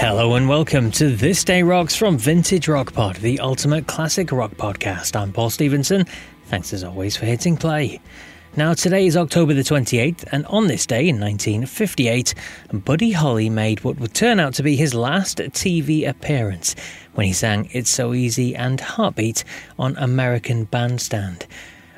Hello and welcome to This Day Rocks from Vintage Rock Pod, the ultimate classic rock podcast. I'm Paul Stevenson. Thanks as always for hitting play. Now, today is October the 28th, and on this day in 1958, Buddy Holly made what would turn out to be his last TV appearance when he sang It's So Easy and Heartbeat on American Bandstand.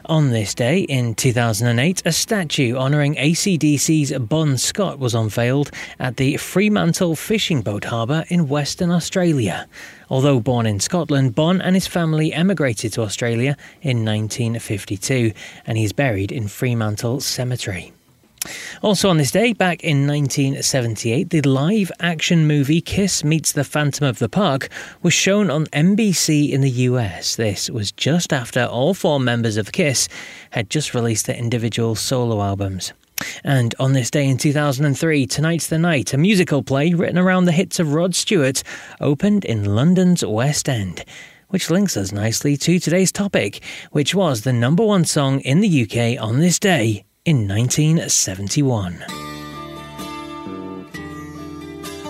On this day in 2008, a statue honouring ACDC's Bon Scott was unveiled at the Fremantle Fishing Boat Harbour in Western Australia. Although born in Scotland, Bon and his family emigrated to Australia in 1952, and he's buried in Fremantle Cemetery. Also on this day, back in 1978, the live action movie Kiss Meets the Phantom of the Park was shown on NBC in the US. This was just after all four members of Kiss had just released their individual solo albums. And on this day in 2003, Tonight's the Night, a musical play written around the hits of Rod Stewart, opened in London's West End. Which links us nicely to today's topic, which was the number one song in the UK on this day in 1971.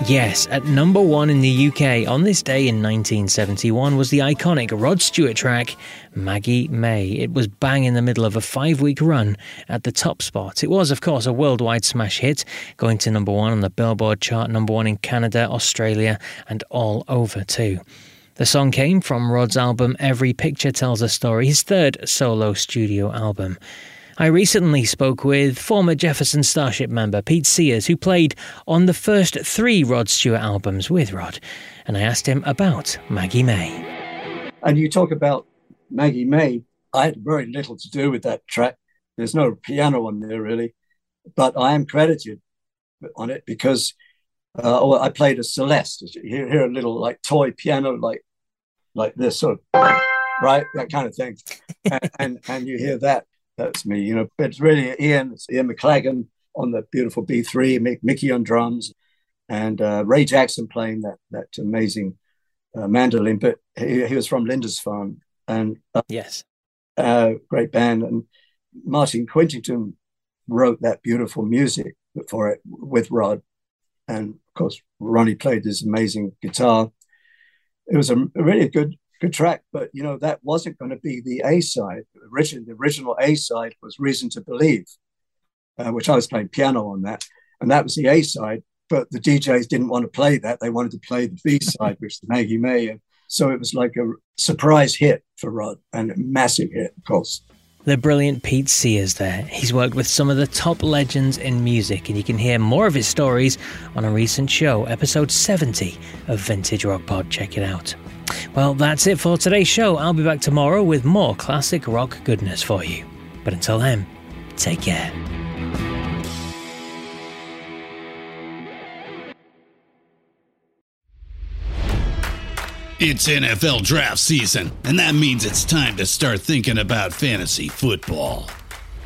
Yes, at number one in the UK on this day in 1971 was the iconic Rod Stewart track Maggie May. It was bang in the middle of a five week run at the top spot. It was, of course, a worldwide smash hit, going to number one on the Billboard chart, number one in Canada, Australia, and all over too. The song came from Rod's album Every Picture Tells a Story, his third solo studio album. I recently spoke with former Jefferson Starship member Pete Sears, who played on the first three Rod Stewart albums with Rod, and I asked him about Maggie May. And you talk about Maggie May. I had very little to do with that track. There's no piano on there really, but I am credited on it because uh, oh, I played a Celeste. You hear, hear a little like toy piano, like like this sort of right, that kind of thing, and, and and you hear that that's me. You know, it's really Ian, it's Ian McLagan on the beautiful B3, Mickey on drums, and uh, Ray Jackson playing that that amazing uh, mandolin. But he, he, was from Lindisfarne, and uh, yes, uh, great band. And Martin Quittenton wrote that beautiful music for it with Rod, and of course Ronnie played this amazing guitar. It was a really good good track, but you know that wasn't going to be the A side. Originally, the original A side was "Reason to Believe," uh, which I was playing piano on that, and that was the A side. But the DJs didn't want to play that; they wanted to play the B side, which is Maggie May, and so it was like a surprise hit for Rod and a massive hit, of course. The brilliant Pete Sears there. He's worked with some of the top legends in music, and you can hear more of his stories on a recent show, episode 70 of Vintage Rock Pod. Check it out. Well, that's it for today's show. I'll be back tomorrow with more classic rock goodness for you. But until then, take care. It's NFL draft season, and that means it's time to start thinking about fantasy football.